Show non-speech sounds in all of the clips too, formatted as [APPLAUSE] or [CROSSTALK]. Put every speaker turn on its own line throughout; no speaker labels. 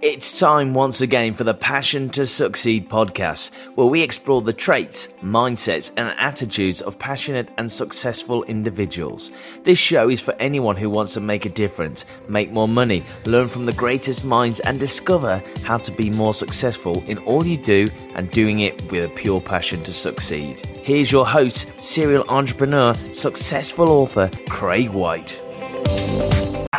It's time once again for the Passion to Succeed podcast, where we explore the traits, mindsets, and attitudes of passionate and successful individuals. This show is for anyone who wants to make a difference, make more money, learn from the greatest minds, and discover how to be more successful in all you do and doing it with a pure passion to succeed. Here's your host, serial entrepreneur, successful author, Craig White.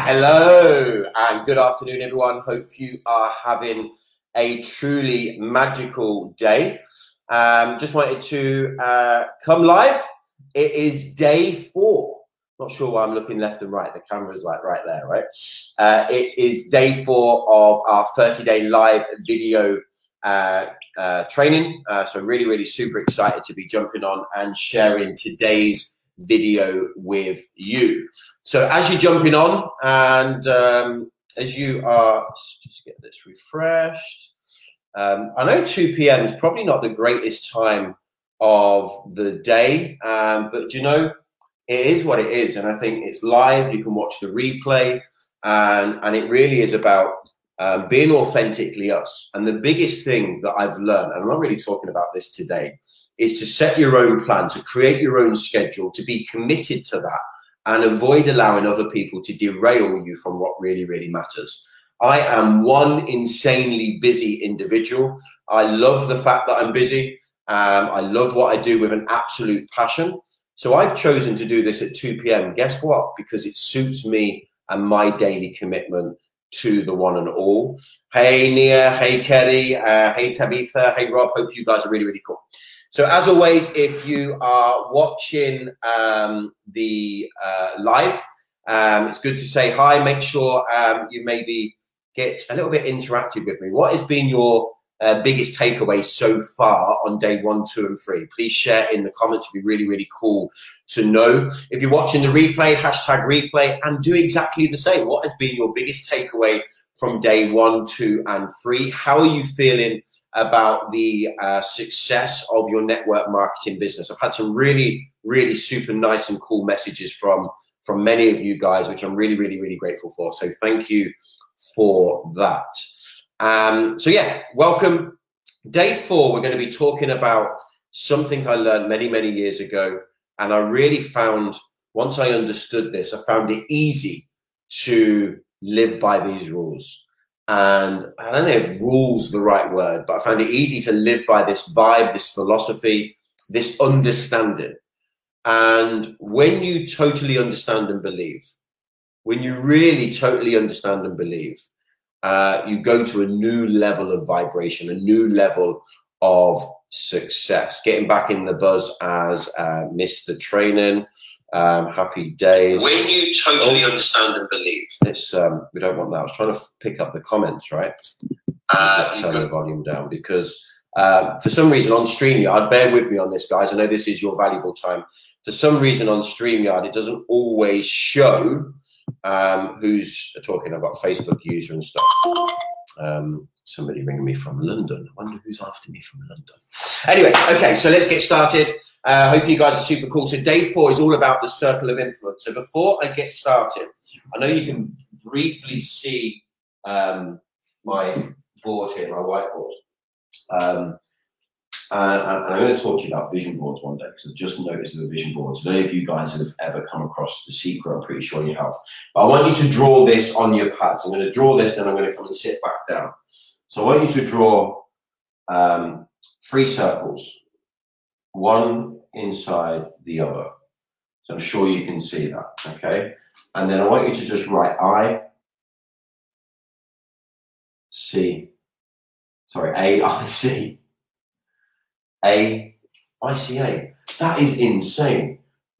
Hello and good afternoon, everyone. Hope you are having a truly magical day. Um, just wanted to uh, come live. It is day four. Not sure why I'm looking left and right. The camera's like right there, right? Uh, it is day four of our 30 day live video uh, uh, training. Uh, so, I'm really, really super excited to be jumping on and sharing today's video with you. So as you're jumping on and um, as you are, just get this refreshed. Um, I know 2 p.m. is probably not the greatest time of the day, um, but you know, it is what it is. And I think it's live. You can watch the replay, and, and it really is about um, being authentically us. And the biggest thing that I've learned, and I'm not really talking about this today, is to set your own plan, to create your own schedule, to be committed to that and avoid allowing other people to derail you from what really, really matters. I am one insanely busy individual. I love the fact that I'm busy. Um, I love what I do with an absolute passion. So I've chosen to do this at 2 p.m. Guess what? Because it suits me and my daily commitment to the one and all. Hey, Nia. Hey, Kerry. Uh, hey, Tabitha. Hey, Rob. Hope you guys are really, really cool. So, as always, if you are watching um, the uh, live, um, it's good to say hi. Make sure um, you maybe get a little bit interactive with me. What has been your uh, biggest takeaway so far on day one, two, and three? Please share in the comments. It'd be really, really cool to know. If you're watching the replay, hashtag replay, and do exactly the same. What has been your biggest takeaway from day one, two, and three? How are you feeling? about the uh, success of your network marketing business. I've had some really, really super nice and cool messages from from many of you guys, which I'm really, really, really grateful for. So thank you for that. Um, so yeah, welcome. Day four, we're going to be talking about something I learned many, many years ago, and I really found once I understood this, I found it easy to live by these rules and I don't know if rules the right word, but I found it easy to live by this vibe, this philosophy, this understanding. And when you totally understand and believe, when you really totally understand and believe, uh, you go to a new level of vibration, a new level of success. Getting back in the buzz as uh, Mr. Training, um, happy days.
When you totally oh, understand and believe.
It's um, we don't want that. I was trying to pick up the comments, right? Uh, turn the volume down because uh, for some reason on StreamYard, bear with me on this, guys. I know this is your valuable time. For some reason on StreamYard, it doesn't always show um, who's talking. I've got Facebook user and stuff. Um, somebody ringing me from London. I wonder who's after me from London. Anyway, okay, so let's get started. I uh, hope you guys are super cool. So day four is all about the circle of influence. So before I get started, I know you can briefly see um, my board here, my whiteboard. Um, and, and, I'm going to talk to you about vision boards one day because I've just noticed the vision boards. I don't know if you guys have ever come across the secret. I'm pretty sure you have. But I want you to draw this on your pads. I'm going to draw this, then I'm going to come and sit back down. So I want you to draw um, three circles one inside the other. So I'm sure you can see that, okay? And then I want you to just write I, C, sorry, A, I, C, A, I, C, A. That is insane.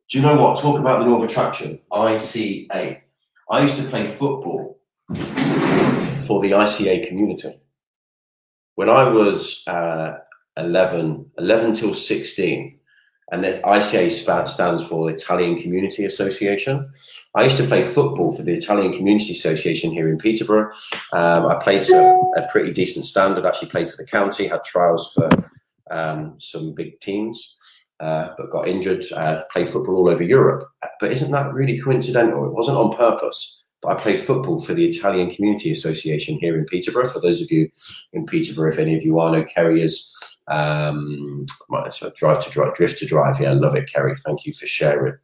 Do you know what? Talk about the law of attraction. I, C, A. I used to play football for the ICA community. When I was uh, 11, 11 till 16. And the ICA stands for Italian Community Association. I used to play football for the Italian Community Association here in Peterborough. Um, I played to a pretty decent standard, actually played for the county, had trials for um, some big teams, uh, but got injured, uh, played football all over Europe. But isn't that really coincidental? It wasn't on purpose. but I played football for the Italian Community Association here in Peterborough. For those of you in Peterborough, if any of you are know Kerry is um, so drive to drive, drift to drive. Yeah, I love it, Kerry. Thank you for sharing.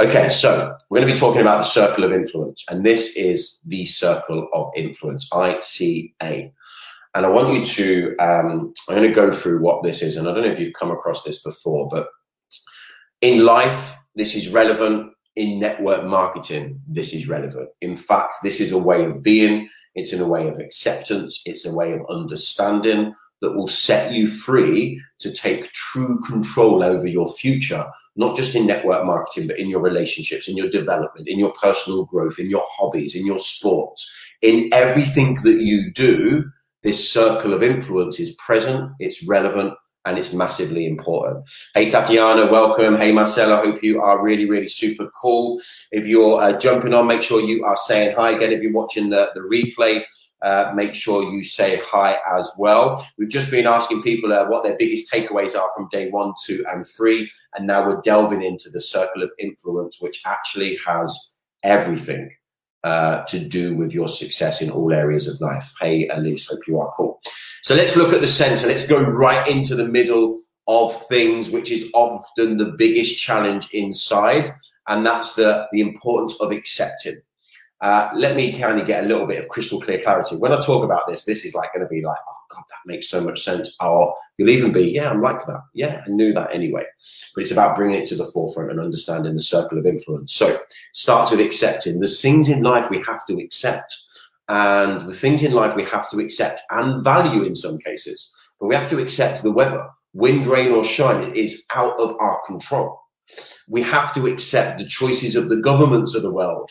Okay, so we're going to be talking about the circle of influence, and this is the circle of influence, ICA. And I want you to, um, I'm going to go through what this is, and I don't know if you've come across this before, but in life, this is relevant. In network marketing, this is relevant. In fact, this is a way of being, it's in a way of acceptance, it's a way of understanding that will set you free to take true control over your future, not just in network marketing, but in your relationships, in your development, in your personal growth, in your hobbies, in your sports, in everything that you do. This circle of influence is present, it's relevant, and it's massively important. Hey, Tatiana, welcome. Hey, Marcella, hope you are really, really super cool. If you're uh, jumping on, make sure you are saying hi again. If you're watching the, the replay, uh, make sure you say hi as well. We've just been asking people uh, what their biggest takeaways are from day one, two, and three. And now we're delving into the circle of influence, which actually has everything uh, to do with your success in all areas of life. Hey, Elise, hope you are cool. So let's look at the center. Let's go right into the middle of things, which is often the biggest challenge inside. And that's the, the importance of accepting. Uh, let me kind of get a little bit of crystal clear clarity. When I talk about this, this is like going to be like, oh God, that makes so much sense. Or you'll even be, yeah, I'm like that. Yeah, I knew that anyway. But it's about bringing it to the forefront and understanding the circle of influence. So starts with accepting. There's things in life we have to accept. And the things in life we have to accept and value in some cases. But we have to accept the weather, wind, rain, or shine. It is out of our control. We have to accept the choices of the governments of the world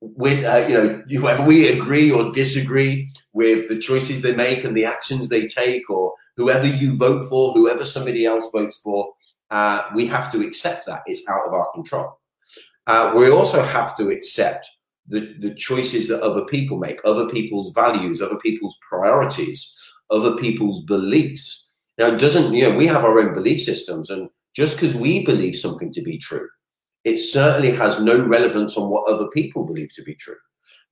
with uh, you know whether we agree or disagree with the choices they make and the actions they take or whoever you vote for whoever somebody else votes for uh, we have to accept that. It's out of our control. Uh, we also have to accept the, the choices that other people make other people's values other people's priorities other people's beliefs. Now it doesn't you know we have our own belief systems and just because we believe something to be true it certainly has no relevance on what other people believe to be true.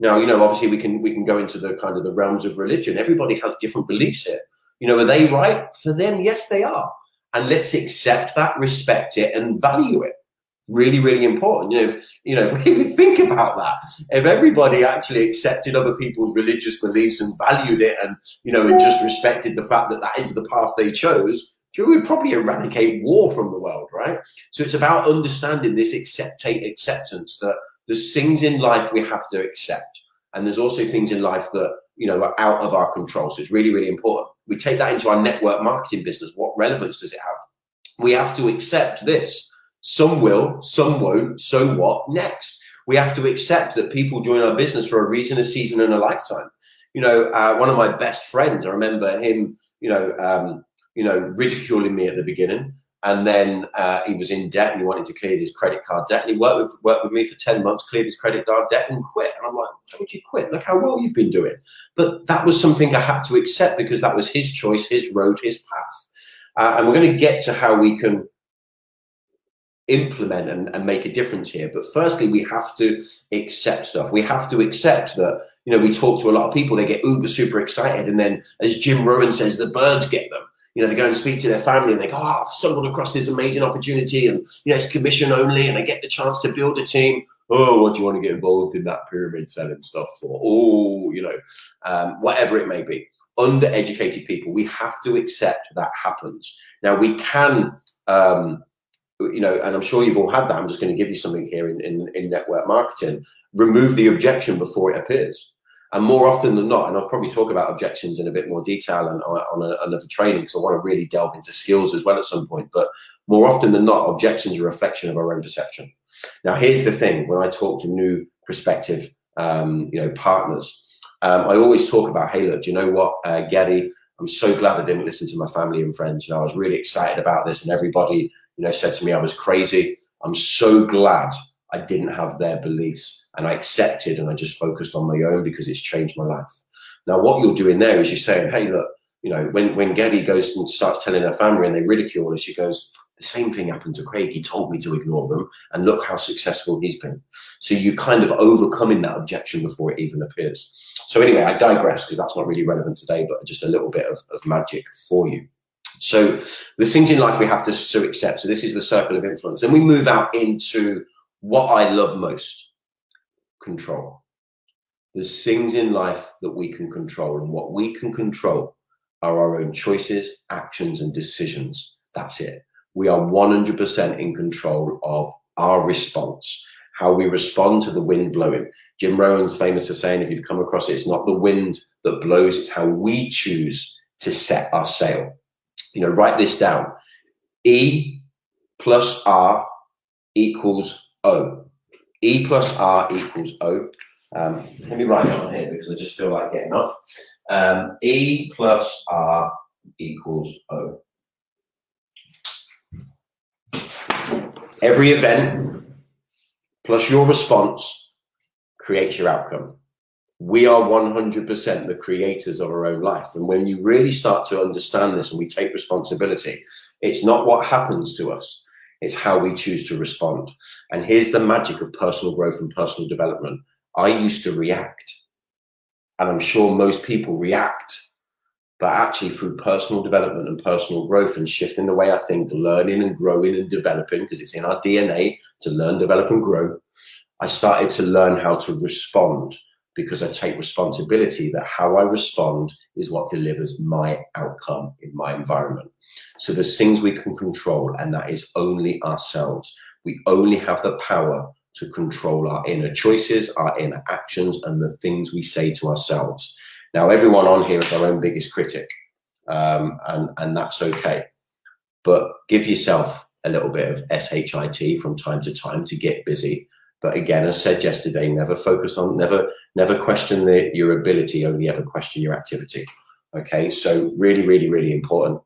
Now, you know, obviously we can we can go into the kind of the realms of religion. Everybody has different beliefs here. You know, are they right? For them, yes, they are. And let's accept that, respect it, and value it. Really, really important. You know, if, you know, [LAUGHS] if you think about that, if everybody actually accepted other people's religious beliefs and valued it, and you know, and just respected the fact that that is the path they chose, we would probably eradicate war from the world, right? So it's about understanding this acceptate acceptance that there's things in life we have to accept. And there's also things in life that, you know, are out of our control. So it's really, really important. We take that into our network marketing business. What relevance does it have? We have to accept this. Some will, some won't. So what next? We have to accept that people join our business for a reason, a season, and a lifetime. You know, uh, one of my best friends, I remember him, you know, um, you know, ridiculing me at the beginning. And then uh, he was in debt and he wanted to clear his credit card debt. And he worked with, worked with me for 10 months, cleared his credit card debt and quit. And I'm like, how would you quit? Look how well you've been doing. But that was something I had to accept because that was his choice, his road, his path. Uh, and we're going to get to how we can implement and, and make a difference here. But firstly, we have to accept stuff. We have to accept that, you know, we talk to a lot of people, they get uber super excited. And then, as Jim Rohn says, the birds get them you know, they go and speak to their family and they go, oh, I've stumbled across this amazing opportunity and, you know, it's commission only and I get the chance to build a team. Oh, what do you want to get involved in that pyramid selling stuff for? Oh, you know, um, whatever it may be. Undereducated people, we have to accept that happens. Now, we can, um, you know, and I'm sure you've all had that. I'm just going to give you something here in, in, in network marketing. Remove the objection before it appears. And more often than not, and I'll probably talk about objections in a bit more detail and on, a, another training because I want to really delve into skills as well at some point. But more often than not, objections are a reflection of our own perception. Now, here's the thing: when I talk to new prospective, um, you know, partners, um, I always talk about, hey, look, do you know what, uh, Getty? I'm so glad I didn't listen to my family and friends. You know, I was really excited about this, and everybody, you know, said to me I was crazy. I'm so glad I didn't have their beliefs and I accepted and I just focused on my own because it's changed my life. Now, what you're doing there is you're saying, hey, look, you know, when, when Getty goes and starts telling her family and they ridicule her, she goes, The same thing happened to Craig. He told me to ignore them, and look how successful he's been. So you kind of overcoming that objection before it even appears. So anyway, I digress because that's not really relevant today, but just a little bit of, of magic for you. So the things in life we have to so accept. So this is the circle of influence. Then we move out into what I love most: control. There's things in life that we can control, and what we can control are our own choices, actions, and decisions. That's it. We are 100% in control of our response, how we respond to the wind blowing. Jim Rohn's famous for saying, if you've come across it, it's not the wind that blows, it's how we choose to set our sail. You know, write this down. E plus R equals O. E plus R equals O. Um, let me write it on here because I just feel like getting up. Um, e plus R equals O. Every event plus your response creates your outcome. We are 100% the creators of our own life. And when you really start to understand this and we take responsibility, it's not what happens to us, it's how we choose to respond. And here's the magic of personal growth and personal development. I used to react, and I'm sure most people react, but actually through personal development and personal growth and shifting the way I think, learning and growing and developing, because it's in our DNA to learn, develop, and grow, I started to learn how to respond because I take responsibility that how I respond is what delivers my outcome in my environment. So there's things we can control, and that is only ourselves. We only have the power to control our inner choices, our inner actions, and the things we say to ourselves. Now, everyone on here is our own biggest critic, um, and, and that's okay. But give yourself a little bit of SHIT from time to time to get busy. But again, as said yesterday, never focus on, never, never question the, your ability, only ever question your activity. Okay, so really, really, really important.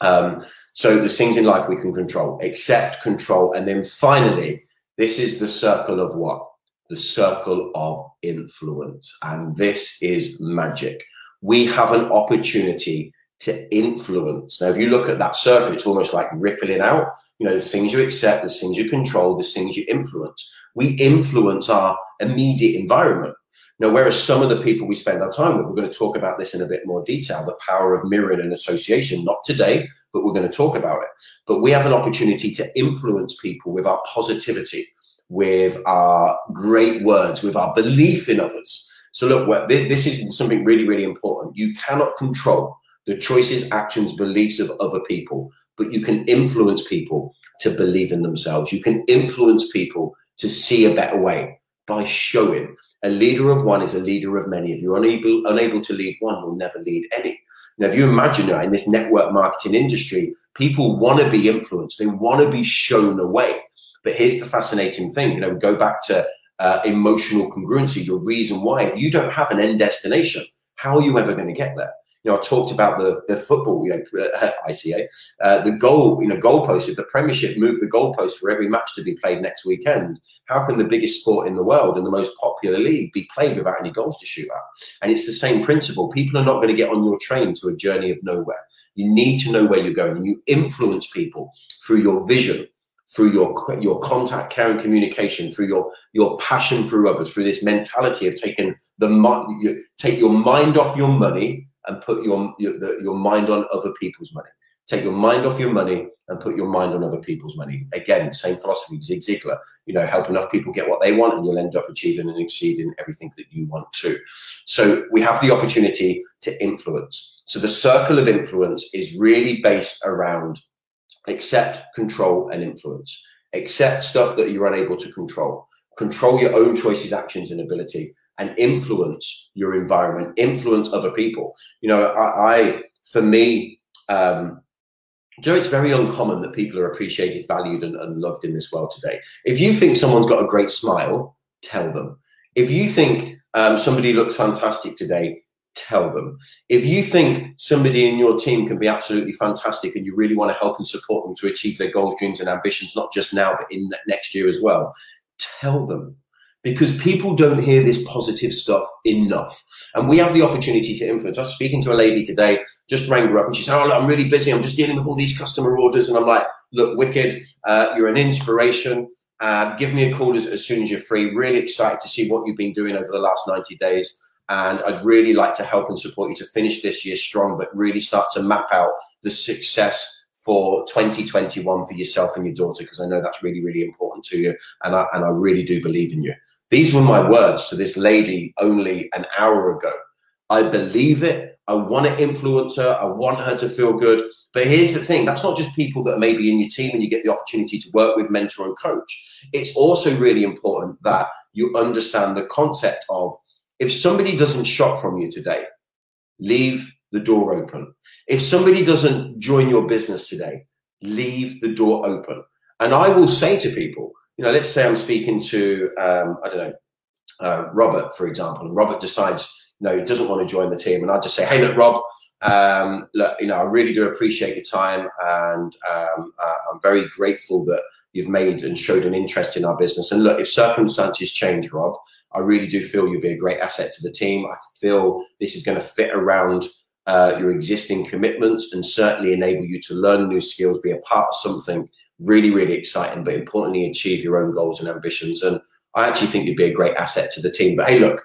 Um, so there's things in life we can control, accept, control, and then finally, this is the circle of what? The circle of influence. And this is magic. We have an opportunity to influence. Now, if you look at that circle, it's almost like rippling out. You know, the things you accept, the things you control, the things you influence. We influence our immediate environment. Now, whereas some of the people we spend our time with, we're going to talk about this in a bit more detail the power of mirroring and association, not today, but we're going to talk about it. But we have an opportunity to influence people with our positivity, with our great words, with our belief in others. So, look, this is something really, really important. You cannot control the choices, actions, beliefs of other people, but you can influence people to believe in themselves. You can influence people to see a better way by showing. A leader of one is a leader of many. If you're unable, unable to lead one, you'll never lead any. Now, if you imagine that in this network marketing industry, people want to be influenced, they want to be shown a way. But here's the fascinating thing you know, go back to uh, emotional congruency, your reason why. If you don't have an end destination, how are you ever going to get there? You know, I talked about the, the football, you know, uh, ICA, uh, the goal, you know, goalpost. If the Premiership moved the goalpost for every match to be played next weekend, how can the biggest sport in the world and the most popular league be played without any goals to shoot at? And it's the same principle. People are not going to get on your train to a journey of nowhere. You need to know where you're going, and you influence people through your vision, through your your contact, care, and communication, through your your passion for others, through this mentality of taking the take your mind off your money and put your your, your mind on other people's money. Take your mind off your money and put your mind on other people's money. Again, same philosophy, Zig Ziglar. You know, help enough people get what they want, and you'll end up achieving and exceeding everything that you want to. So we have the opportunity to influence. So the circle of influence is really based around accept, control, and influence. Accept stuff that you're unable to control. Control your own choices, actions, and ability and influence your environment, influence other people. You know, I, I for me, um, Joe, it's very uncommon that people are appreciated, valued, and, and loved in this world today. If you think someone's got a great smile, tell them. If you think um, somebody looks fantastic today, tell them. If you think somebody in your team can be absolutely fantastic and you really want to help and support them to achieve their goals, dreams, and ambitions, not just now, but in next year as well, tell them because people don't hear this positive stuff enough. And we have the opportunity to influence. I was speaking to a lady today, just rang her up and she said, Oh, I'm really busy. I'm just dealing with all these customer orders. And I'm like, look wicked. Uh, you're an inspiration. Uh, give me a call as, as soon as you're free. Really excited to see what you've been doing over the last 90 days. And I'd really like to help and support you to finish this year strong, but really start to map out the success for 2021 for yourself and your daughter, because I know that's really, really important to you. And I, and I really do believe in you. These were my words to this lady only an hour ago. I believe it. I want to influence her. I want her to feel good. But here's the thing that's not just people that are maybe in your team and you get the opportunity to work with, mentor, and coach. It's also really important that you understand the concept of if somebody doesn't shop from you today, leave the door open. If somebody doesn't join your business today, leave the door open. And I will say to people, you know, let's say I'm speaking to, um, I don't know, uh, Robert, for example, and Robert decides, you know, he doesn't want to join the team. And I just say, hey, look, Rob, um, look, you know, I really do appreciate your time. And um, uh, I'm very grateful that you've made and showed an interest in our business. And look, if circumstances change, Rob, I really do feel you'll be a great asset to the team. I feel this is going to fit around uh, your existing commitments and certainly enable you to learn new skills, be a part of something really, really exciting, but importantly, achieve your own goals and ambitions. And I actually think you'd be a great asset to the team. But hey, look,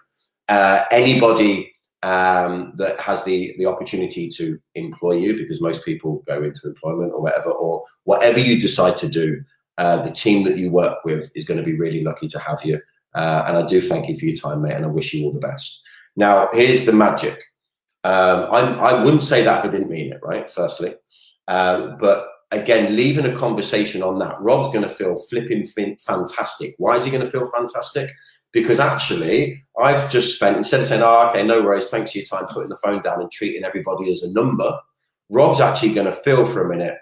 uh, anybody um, that has the the opportunity to employ you, because most people go into employment or whatever, or whatever you decide to do, uh, the team that you work with is going to be really lucky to have you. Uh, and I do thank you for your time, mate, and I wish you all the best. Now, here's the magic. Um, I would not say that if I didn't mean it, right? Firstly, um, but again, leaving a conversation on that, Rob's going to feel flipping fin- fantastic. Why is he going to feel fantastic? Because actually, I've just spent instead of saying, "Oh, okay, no worries, thanks for your time," putting the phone down and treating everybody as a number. Rob's actually going to feel for a minute.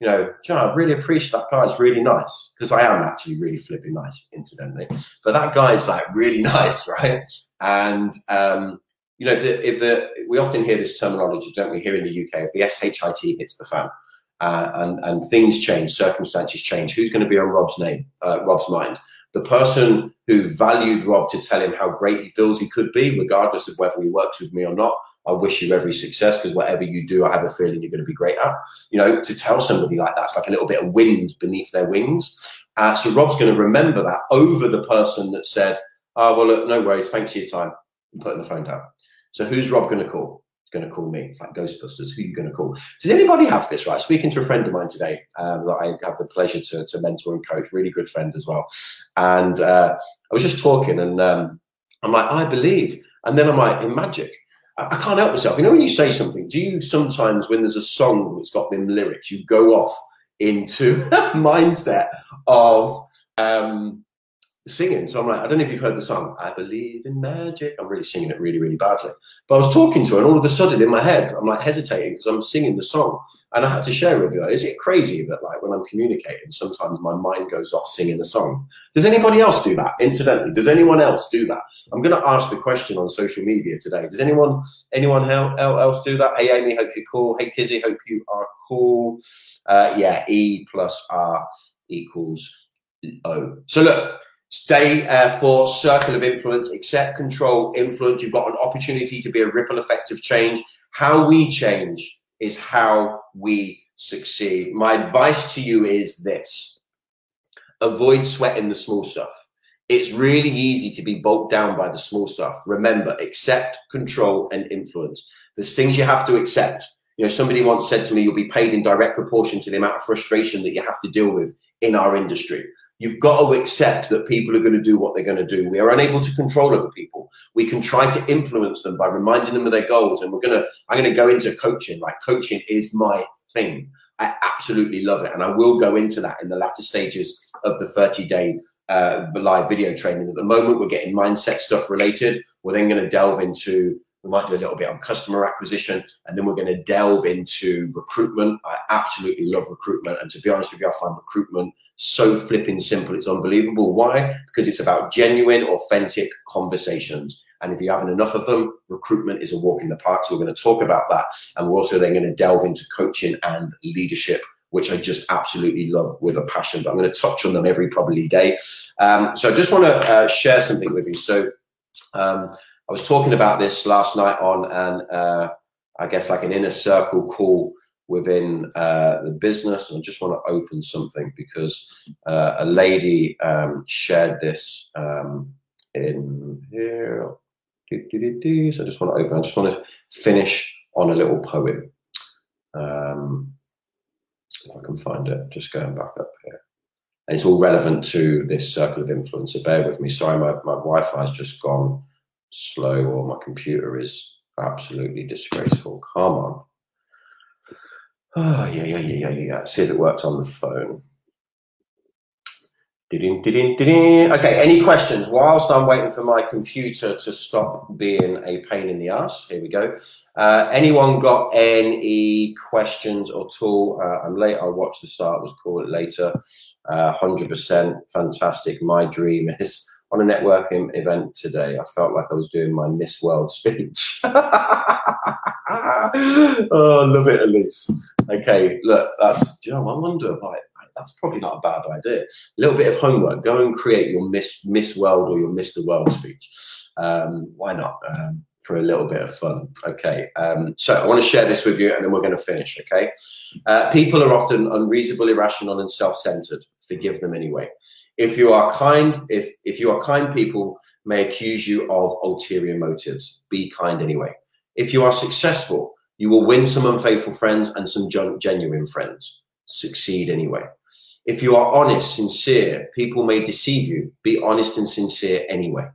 You know, John, I really appreciate that guy. It's really nice because I am actually really flipping nice, incidentally. But that guy's like really [LAUGHS] nice, right? And um, you know, if the, if the we often hear this terminology, don't we, here in the UK? If the SHIT hits the fan, uh, and and things change, circumstances change. Who's going to be on Rob's name, uh, Rob's mind? The person who valued Rob to tell him how great he feels he could be, regardless of whether he works with me or not. I wish you every success because whatever you do, I have a feeling you're going to be great at. You know, to tell somebody like that's like a little bit of wind beneath their wings. Uh, so Rob's going to remember that over the person that said, "Oh well, look, no worries, thanks for your time," and putting the phone down. So who's Rob going to call? He's going to call me. It's like Ghostbusters. Who are you going to call? Does anybody have this right? Speaking to a friend of mine today um, that I have the pleasure to, to mentor and coach, really good friend as well. And uh, I was just talking, and um, I'm like, I believe. And then I'm like, in magic. I, can't help myself. You know, when you say something, do you sometimes, when there's a song that's got them lyrics, you go off into [LAUGHS] mindset of um, singing. So I'm like, I don't know if you've heard the song, I Believe in Magic. I'm really singing it really, really badly. But I was talking to her, and all of a sudden in my head, I'm like hesitating because I'm singing the song. And I had to share with you. Is it crazy that, like, when I'm communicating, sometimes my mind goes off singing a song? Does anybody else do that? Incidentally, does anyone else do that? I'm going to ask the question on social media today. Does anyone anyone else do that? Hey, Amy, hope you're cool. Hey, Kizzy, hope you are cool. Uh, yeah, E plus R equals O. So look, Stay uh, for circle of influence, accept, control, influence. You've got an opportunity to be a ripple effect of change. How we change is how we succeed. My advice to you is this avoid sweating the small stuff. It's really easy to be bogged down by the small stuff. Remember, accept, control, and influence. There's things you have to accept. You know, somebody once said to me, you'll be paid in direct proportion to the amount of frustration that you have to deal with in our industry. You've got to accept that people are going to do what they're going to do. We are unable to control other people. We can try to influence them by reminding them of their goals. And we're going to, I'm going to go into coaching. Like coaching is my thing. I absolutely love it. And I will go into that in the latter stages of the 30 day uh, live video training. At the moment, we're getting mindset stuff related. We're then going to delve into we might do a little bit on customer acquisition, and then we're going to delve into recruitment. I absolutely love recruitment, and to be honest with you, I find recruitment so flipping simple. It's unbelievable. Why? Because it's about genuine, authentic conversations. And if you're having enough of them, recruitment is a walk in the park. So we're going to talk about that. And we're also then going to delve into coaching and leadership, which I just absolutely love with a passion. But I'm going to touch on them every probably day. Um, so I just want to uh, share something with you. So um, I was talking about this last night on an, uh, I guess, like an inner circle call within uh, the business. And I just want to open something because uh, a lady um, shared this um, in here. So I just want to open. I just want to finish on a little poem. Um, if I can find it, just going back up here. And it's all relevant to this circle of influence. So bear with me. Sorry, my, my Wi Fi has just gone slow or my computer is absolutely disgraceful. Come on. [SIGHS] Oh, yeah, yeah, yeah, yeah, yeah. See if it works on the phone. Okay, any questions? Whilst I'm waiting for my computer to stop being a pain in the ass, here we go. Uh, anyone got any questions at all? Uh, I'm late. I'll watch the start. Was call it later. Uh, 100% fantastic. My dream is on a networking event today. I felt like I was doing my Miss World speech. [LAUGHS] oh, I love it, Elise. Okay, look, that's, you know, I wonder it that's probably not a bad idea. A little bit of homework. Go and create your Miss Miss World or your Mr. World speech. Um, why not? Um, for a little bit of fun. Okay. Um, so I want to share this with you, and then we're going to finish. Okay. Uh, people are often unreasonable, irrational, and self-centered. Forgive them anyway. If you are kind, if if you are kind, people may accuse you of ulterior motives. Be kind anyway. If you are successful, you will win some unfaithful friends and some genuine friends. Succeed anyway. If you are honest, sincere, people may deceive you. Be honest and sincere anyway.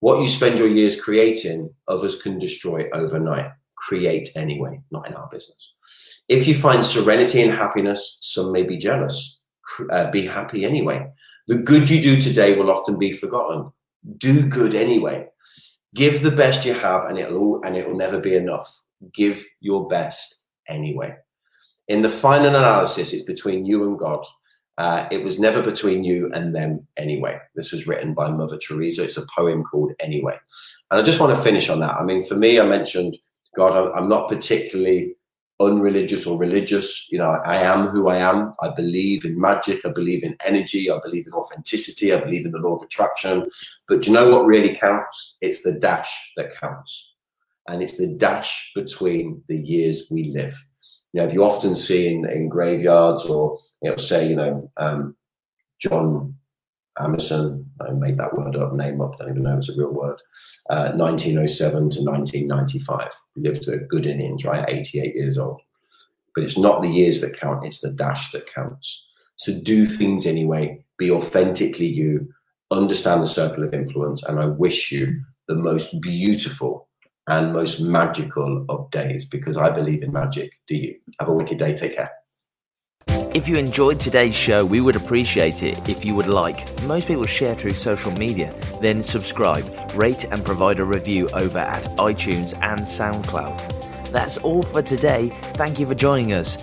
What you spend your years creating, others can destroy overnight. Create anyway, not in our business. If you find serenity and happiness, some may be jealous. Uh, be happy anyway. The good you do today will often be forgotten. Do good anyway. Give the best you have, and it'll and it will never be enough. Give your best anyway in the final analysis, it's between you and God. Uh, it was never between you and them anyway. This was written by Mother Teresa. It's a poem called Anyway. And I just want to finish on that. I mean, for me, I mentioned God, I'm not particularly unreligious or religious. You know, I am who I am. I believe in magic. I believe in energy. I believe in authenticity. I believe in the law of attraction. But do you know what really counts? It's the dash that counts. And it's the dash between the years we live you know, if you often see in, in graveyards or it'll say, you know, um, John Emerson, I made that word up, name up, don't even know if it's a real word, uh, 1907 to 1995. Lived a good innings, right? 88 years old. But it's not the years that count, it's the dash that counts. So do things anyway, be authentically you, understand the circle of influence, and I wish you the most beautiful and most magical of days because I believe in magic. Do you? Have a wicked day. Take care.
If you enjoyed today's show, we would appreciate it if you would like. Most people share through social media, then subscribe, rate, and provide a review over at iTunes and SoundCloud. That's all for today. Thank you for joining us.